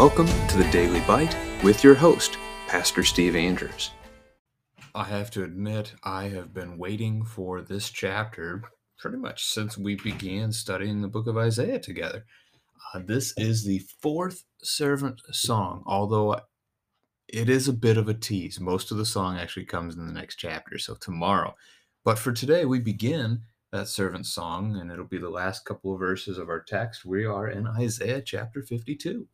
welcome to the Daily Bite with your host, Pastor Steve Andrews. I have to admit, I have been waiting for this chapter pretty much since we began studying the book of Isaiah together. Uh, this is the fourth servant song, although it is a bit of a tease. Most of the song actually comes in the next chapter, so tomorrow. But for today, we begin that servant song, and it'll be the last couple of verses of our text. We are in Isaiah chapter 52.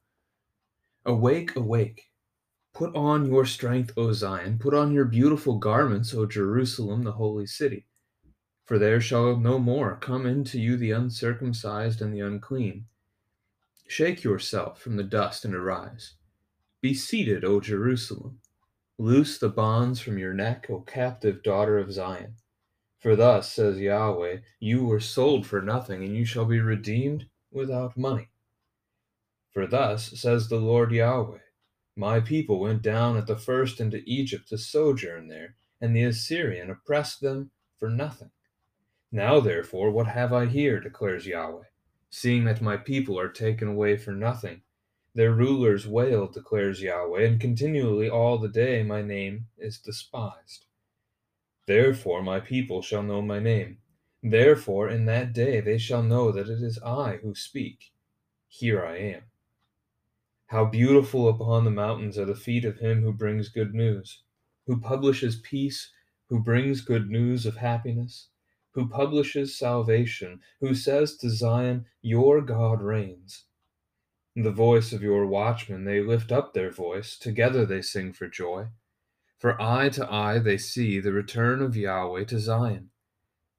Awake, awake. Put on your strength, O Zion. Put on your beautiful garments, O Jerusalem, the holy city. For there shall no more come into you the uncircumcised and the unclean. Shake yourself from the dust and arise. Be seated, O Jerusalem. Loose the bonds from your neck, O captive daughter of Zion. For thus says Yahweh, You were sold for nothing, and you shall be redeemed without money. For thus says the Lord Yahweh, My people went down at the first into Egypt to sojourn there, and the Assyrian oppressed them for nothing. Now therefore, what have I here, declares Yahweh, seeing that my people are taken away for nothing? Their rulers wail, declares Yahweh, and continually all the day my name is despised. Therefore my people shall know my name. Therefore in that day they shall know that it is I who speak. Here I am. How beautiful upon the mountains are the feet of him who brings good news, who publishes peace, who brings good news of happiness, who publishes salvation, who says to Zion, Your God reigns. The voice of your watchmen they lift up their voice, together they sing for joy. For eye to eye they see the return of Yahweh to Zion.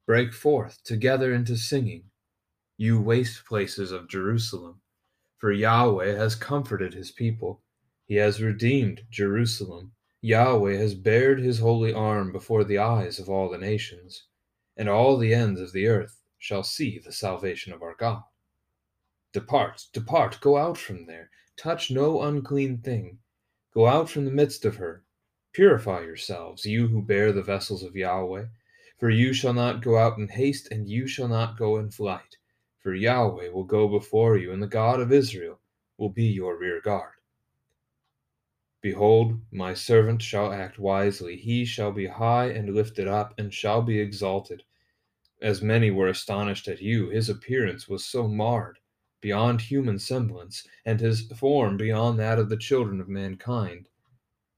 Break forth together into singing, you waste places of Jerusalem. For Yahweh has comforted his people, he has redeemed Jerusalem. Yahweh has bared his holy arm before the eyes of all the nations, and all the ends of the earth shall see the salvation of our God. Depart, depart, go out from there, touch no unclean thing, go out from the midst of her Purify yourselves, you who bear the vessels of Yahweh. For you shall not go out in haste, and you shall not go in flight. For Yahweh will go before you, and the God of Israel will be your rear guard. Behold, my servant shall act wisely. He shall be high and lifted up, and shall be exalted. As many were astonished at you, his appearance was so marred, beyond human semblance, and his form beyond that of the children of mankind.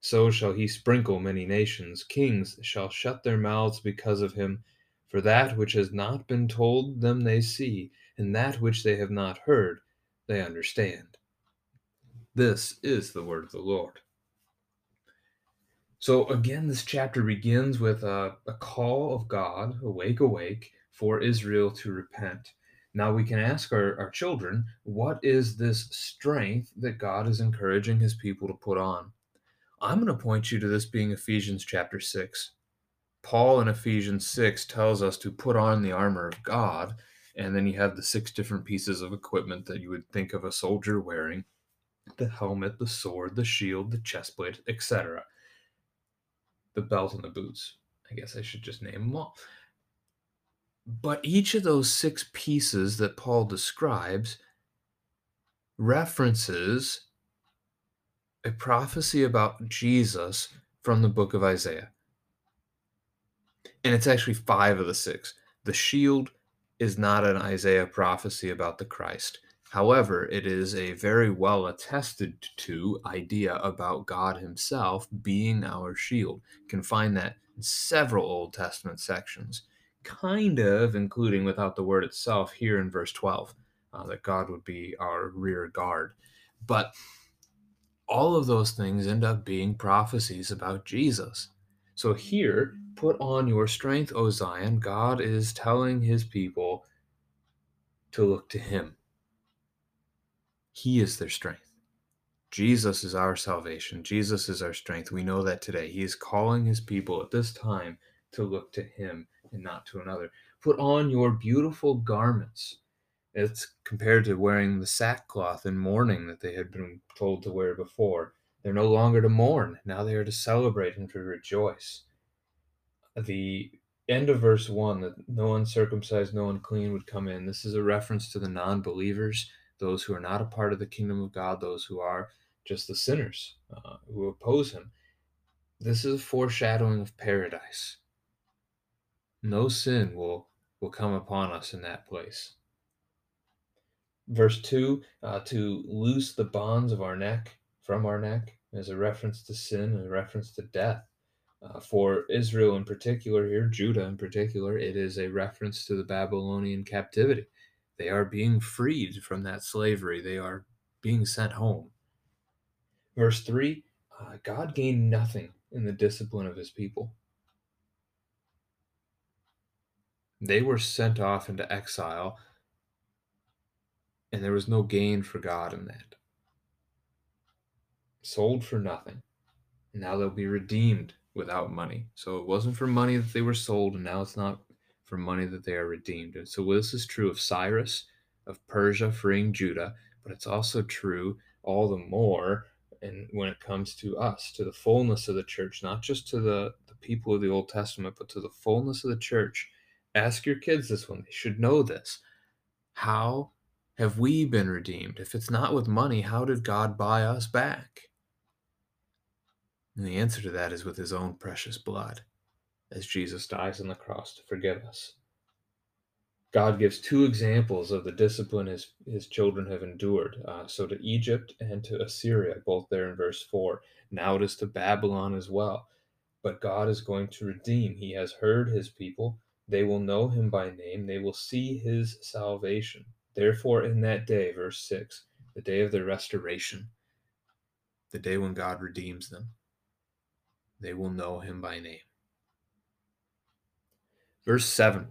So shall he sprinkle many nations. Kings shall shut their mouths because of him. For that which has not been told them they see, and that which they have not heard they understand. This is the word of the Lord. So again, this chapter begins with a, a call of God, awake, awake, for Israel to repent. Now we can ask our, our children, what is this strength that God is encouraging his people to put on? I'm going to point you to this being Ephesians chapter 6. Paul in Ephesians 6 tells us to put on the armor of God, and then you have the six different pieces of equipment that you would think of a soldier wearing the helmet, the sword, the shield, the chest plate, etc. The belt and the boots. I guess I should just name them all. But each of those six pieces that Paul describes references a prophecy about Jesus from the book of Isaiah. And it's actually five of the six. The shield is not an Isaiah prophecy about the Christ. However, it is a very well attested to idea about God Himself being our shield. You can find that in several Old Testament sections, kind of including without the word itself here in verse 12, uh, that God would be our rear guard. But all of those things end up being prophecies about Jesus. So here, put on your strength, O Zion. God is telling his people to look to him. He is their strength. Jesus is our salvation. Jesus is our strength. We know that today. He is calling his people at this time to look to him and not to another. Put on your beautiful garments. It's compared to wearing the sackcloth and mourning that they had been told to wear before. They're no longer to mourn. Now they are to celebrate and to rejoice. The end of verse 1 that no uncircumcised, no unclean would come in. This is a reference to the non believers those who are not a part of the kingdom of God, those who are just the sinners uh, who oppose him. This is a foreshadowing of paradise. No sin will, will come upon us in that place. Verse 2 uh, to loose the bonds of our neck from our neck is a reference to sin, and a reference to death. Uh, for Israel in particular, here, Judah in particular, it is a reference to the Babylonian captivity. They are being freed from that slavery, they are being sent home. Verse 3 uh, God gained nothing in the discipline of his people. They were sent off into exile, and there was no gain for God in that. Sold for nothing. Now they'll be redeemed without money. So it wasn't for money that they were sold, and now it's not for money that they are redeemed. And so this is true of Cyrus, of Persia freeing Judah, but it's also true all the more and when it comes to us, to the fullness of the church, not just to the, the people of the Old Testament, but to the fullness of the church. Ask your kids this one. They should know this. How have we been redeemed? If it's not with money, how did God buy us back? And the answer to that is with his own precious blood, as Jesus dies on the cross to forgive us. God gives two examples of the discipline his, his children have endured. Uh, so to Egypt and to Assyria, both there in verse 4. Now it is to Babylon as well. But God is going to redeem. He has heard his people. They will know him by name. They will see his salvation. Therefore, in that day, verse 6, the day of the restoration, the day when God redeems them, they will know him by name. Verse 7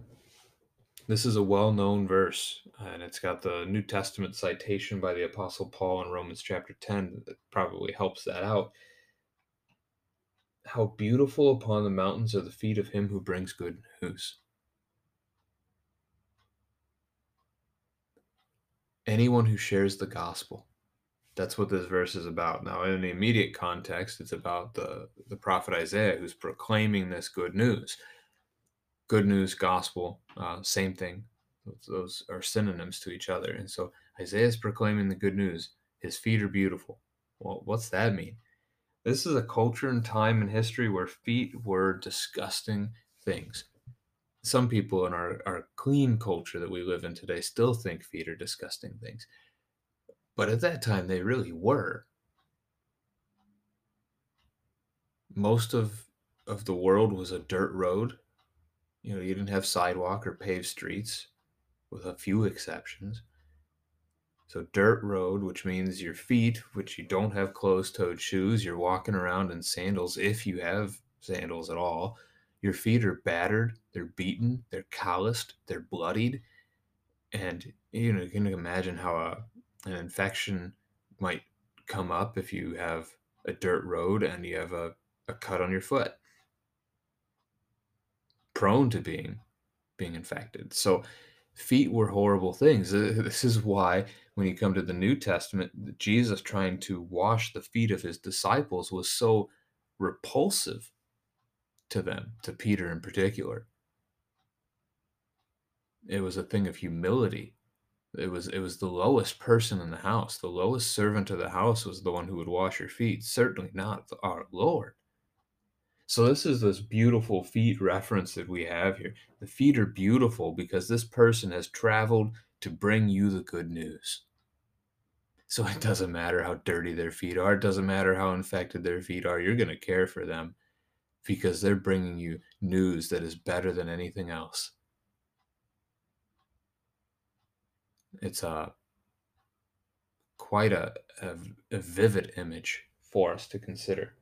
this is a well known verse, and it's got the New Testament citation by the Apostle Paul in Romans chapter 10 that probably helps that out. How beautiful upon the mountains are the feet of him who brings good news. Anyone who shares the gospel. That's what this verse is about. Now, in the immediate context, it's about the, the prophet Isaiah who's proclaiming this good news good news, gospel, uh, same thing. Those are synonyms to each other. And so Isaiah is proclaiming the good news. His feet are beautiful. Well, what's that mean? This is a culture and time in history where feet were disgusting things. Some people in our, our clean culture that we live in today still think feet are disgusting things. But at that time, they really were. Most of, of the world was a dirt road you know, you didn't have sidewalk or paved streets, with a few exceptions. So, dirt road, which means your feet, which you don't have closed toed shoes, you're walking around in sandals if you have sandals at all. Your feet are battered, they're beaten, they're calloused, they're bloodied. And you know, you can imagine how a, an infection might come up if you have a dirt road and you have a, a cut on your foot prone to being being infected. So feet were horrible things. This is why when you come to the New Testament, Jesus trying to wash the feet of his disciples was so repulsive to them, to Peter in particular. It was a thing of humility. It was it was the lowest person in the house. The lowest servant of the house was the one who would wash your feet, certainly not our Lord. So this is this beautiful feet reference that we have here. The feet are beautiful because this person has traveled to bring you the good news. So it doesn't matter how dirty their feet are, it doesn't matter how infected their feet are, you're going to care for them because they're bringing you news that is better than anything else. It's a quite a, a, a vivid image for us to consider.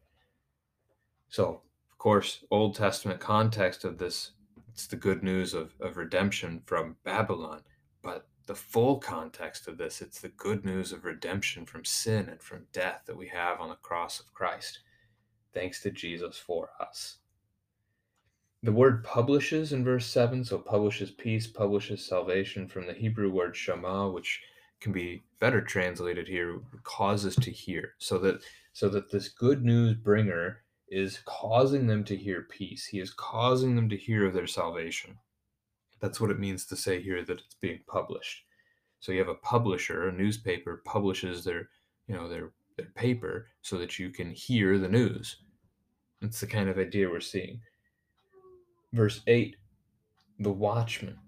So, of course, Old Testament context of this, it's the good news of, of redemption from Babylon. But the full context of this, it's the good news of redemption from sin and from death that we have on the cross of Christ. Thanks to Jesus for us. The word publishes in verse 7, so publishes peace, publishes salvation from the Hebrew word shama, which can be better translated here, causes to hear. So that so that this good news bringer is causing them to hear peace. He is causing them to hear of their salvation. That's what it means to say here that it's being published. So you have a publisher, a newspaper publishes their, you know, their their paper so that you can hear the news. That's the kind of idea we're seeing. Verse 8 The watchman.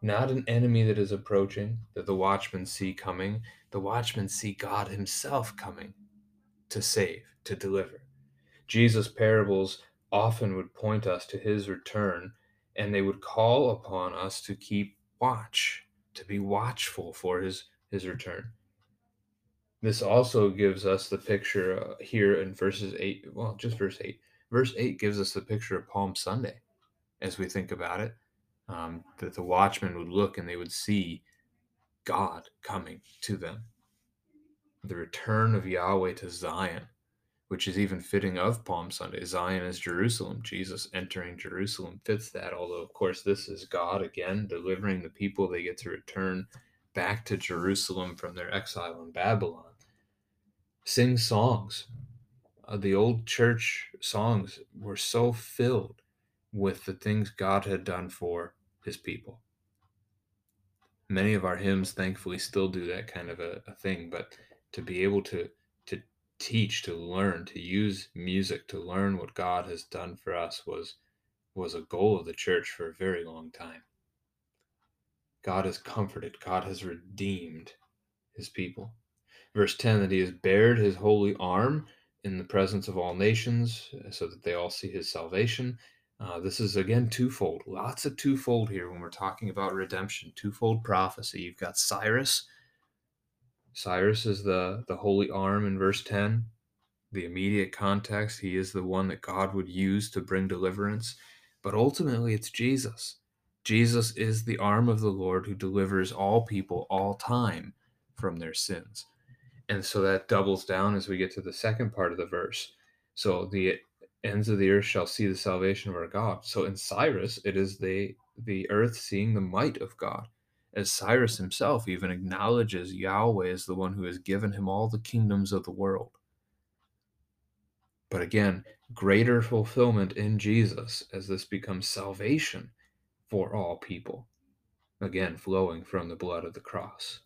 Not an enemy that is approaching, that the watchmen see coming. The watchmen see God Himself coming to save, to deliver. Jesus' parables often would point us to His return, and they would call upon us to keep watch, to be watchful for His, his return. This also gives us the picture uh, here in verses 8, well, just verse 8. Verse 8 gives us the picture of Palm Sunday as we think about it um, that the watchmen would look and they would see God coming to them. The return of Yahweh to Zion, which is even fitting of Palm Sunday. Zion is Jerusalem. Jesus entering Jerusalem fits that, although, of course, this is God again delivering the people. They get to return back to Jerusalem from their exile in Babylon. Sing songs. Uh, the old church songs were so filled with the things God had done for his people. Many of our hymns, thankfully, still do that kind of a, a thing, but to be able to to teach, to learn, to use music to learn what God has done for us was was a goal of the church for a very long time. God has comforted, God has redeemed his people. Verse 10 that he has bared his holy arm in the presence of all nations so that they all see his salvation uh, this is again twofold. Lots of twofold here when we're talking about redemption. Twofold prophecy. You've got Cyrus. Cyrus is the the holy arm in verse ten. The immediate context. He is the one that God would use to bring deliverance. But ultimately, it's Jesus. Jesus is the arm of the Lord who delivers all people all time from their sins. And so that doubles down as we get to the second part of the verse. So the ends of the earth shall see the salvation of our God. So in Cyrus, it is the the earth seeing the might of God. As Cyrus himself even acknowledges Yahweh as the one who has given him all the kingdoms of the world. But again, greater fulfillment in Jesus as this becomes salvation for all people. Again, flowing from the blood of the cross.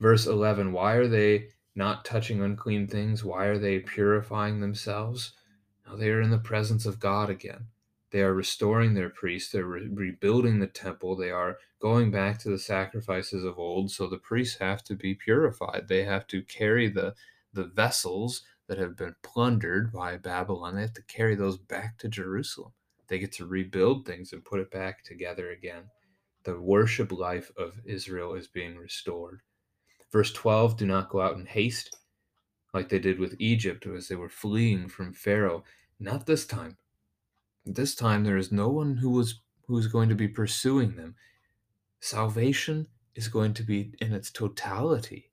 Verse 11 Why are they not touching unclean things? Why are they purifying themselves? Now they are in the presence of God again. They are restoring their priests. They're re- rebuilding the temple. They are going back to the sacrifices of old. So the priests have to be purified. They have to carry the, the vessels that have been plundered by Babylon. They have to carry those back to Jerusalem. They get to rebuild things and put it back together again. The worship life of Israel is being restored. Verse 12 Do not go out in haste like they did with Egypt as they were fleeing from Pharaoh. Not this time. This time there is no one who was who is going to be pursuing them. Salvation is going to be in its totality.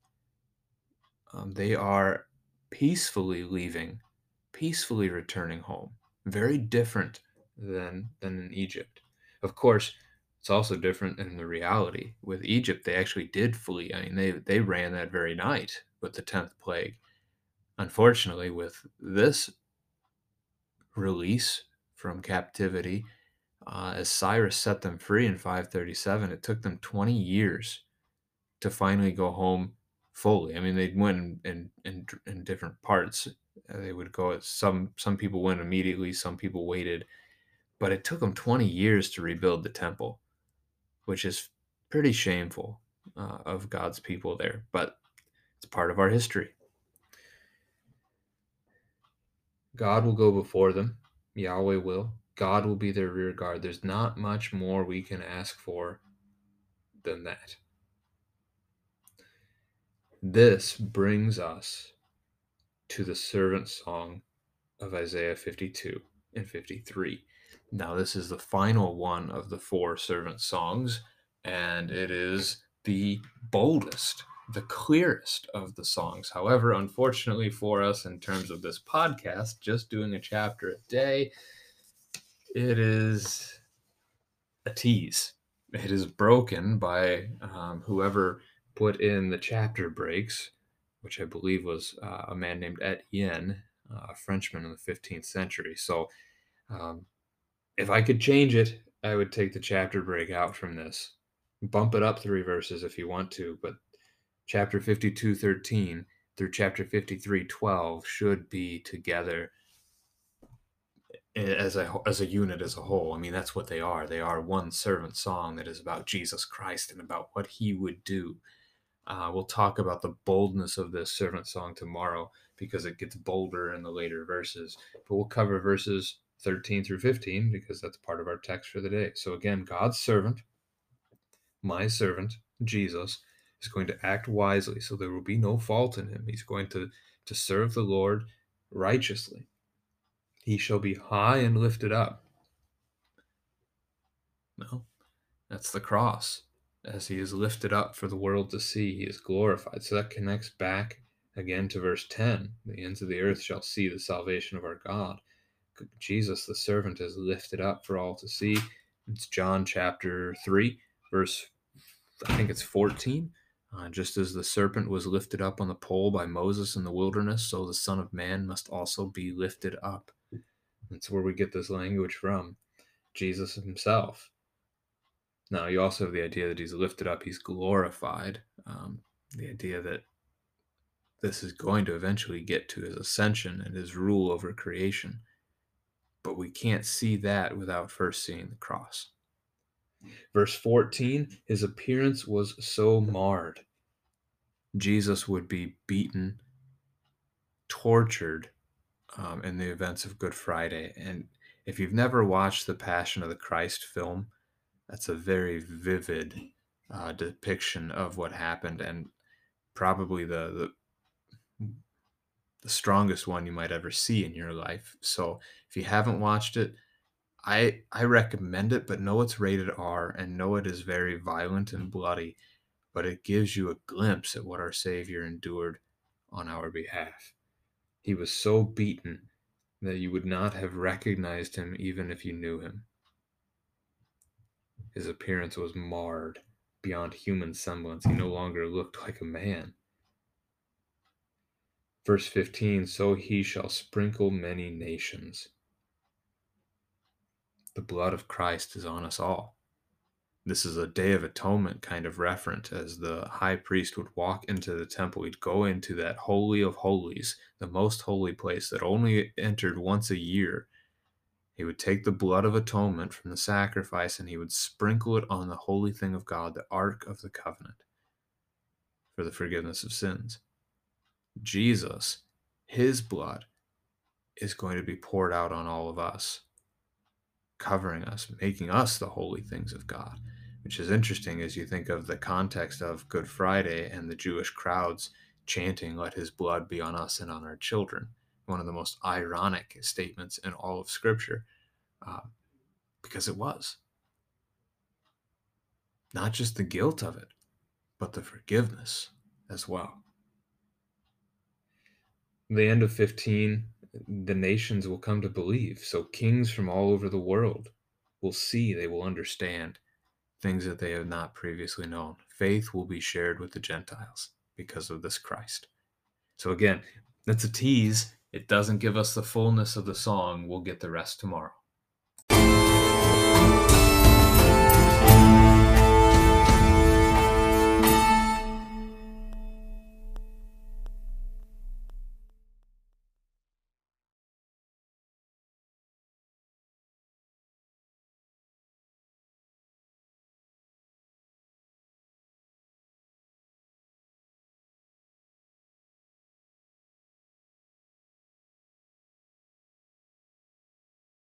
Um, they are peacefully leaving, peacefully returning home. Very different than than in Egypt. Of course, it's also different in the reality. With Egypt, they actually did flee. I mean, they they ran that very night with the tenth plague. Unfortunately, with this release from captivity, uh, as Cyrus set them free in 537, it took them 20 years to finally go home fully. I mean, they went in, in, in different parts. They would go, some, some people went immediately, some people waited, but it took them 20 years to rebuild the temple, which is pretty shameful uh, of God's people there, but it's part of our history. God will go before them. Yahweh will. God will be their rear guard. There's not much more we can ask for than that. This brings us to the servant song of Isaiah 52 and 53. Now, this is the final one of the four servant songs, and it is the boldest the clearest of the songs. However, unfortunately for us, in terms of this podcast, just doing a chapter a day, it is a tease. It is broken by um, whoever put in the chapter breaks, which I believe was uh, a man named Etienne, uh, a Frenchman in the 15th century. So, um, if I could change it, I would take the chapter break out from this bump it up three verses if you want to, but chapter 52 13 through chapter 53 12 should be together as a as a unit as a whole. I mean, that's what they are. They are one servant song that is about Jesus Christ and about what He would do. Uh, we'll talk about the boldness of this servant song tomorrow because it gets bolder in the later verses. But we'll cover verses 13 through 15 because that's part of our text for the day. So again, God's servant, my servant, Jesus, is going to act wisely, so there will be no fault in him. He's going to to serve the Lord righteously he shall be high and lifted up. No, that's the cross. As he is lifted up for the world to see, he is glorified. So that connects back again to verse 10 the ends of the earth shall see the salvation of our God. Jesus, the servant, is lifted up for all to see. It's John chapter 3, verse, I think it's 14. Uh, just as the serpent was lifted up on the pole by Moses in the wilderness, so the Son of Man must also be lifted up. That's where we get this language from. Jesus himself. Now, you also have the idea that he's lifted up, he's glorified. Um, the idea that this is going to eventually get to his ascension and his rule over creation. But we can't see that without first seeing the cross. Verse 14 His appearance was so marred. Jesus would be beaten, tortured, um, in the events of Good Friday. And if you've never watched the Passion of the Christ film, that's a very vivid uh, depiction of what happened, and probably the, the the strongest one you might ever see in your life. So if you haven't watched it, I I recommend it, but know it's rated R and know it is very violent and bloody, but it gives you a glimpse at what our Savior endured on our behalf. He was so beaten that you would not have recognized him even if you knew him. His appearance was marred beyond human semblance. He no longer looked like a man. Verse 15 So he shall sprinkle many nations. The blood of Christ is on us all. This is a day of atonement kind of reference as the high priest would walk into the temple. He'd go into that holy of holies the most holy place that only entered once a year. He would take the blood of atonement from the sacrifice and he would sprinkle it on the holy thing of god the ark of the covenant for the forgiveness of sins jesus his blood is going to be poured out on all of us covering us, making us the holy things of God, which is interesting as you think of the context of Good Friday and the Jewish crowds chanting, Let his blood be on us and on our children. One of the most ironic statements in all of Scripture, uh, because it was. Not just the guilt of it, but the forgiveness as well. The end of 15 the nations will come to believe. So kings from all over the world will see, they will understand things that they have not previously known. Faith will be shared with the Gentiles because of this Christ. So again, that's a tease. It doesn't give us the fullness of the song. We'll get the rest tomorrow.